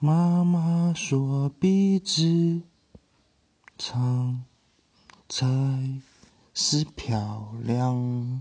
妈妈说鼻子长才是漂亮。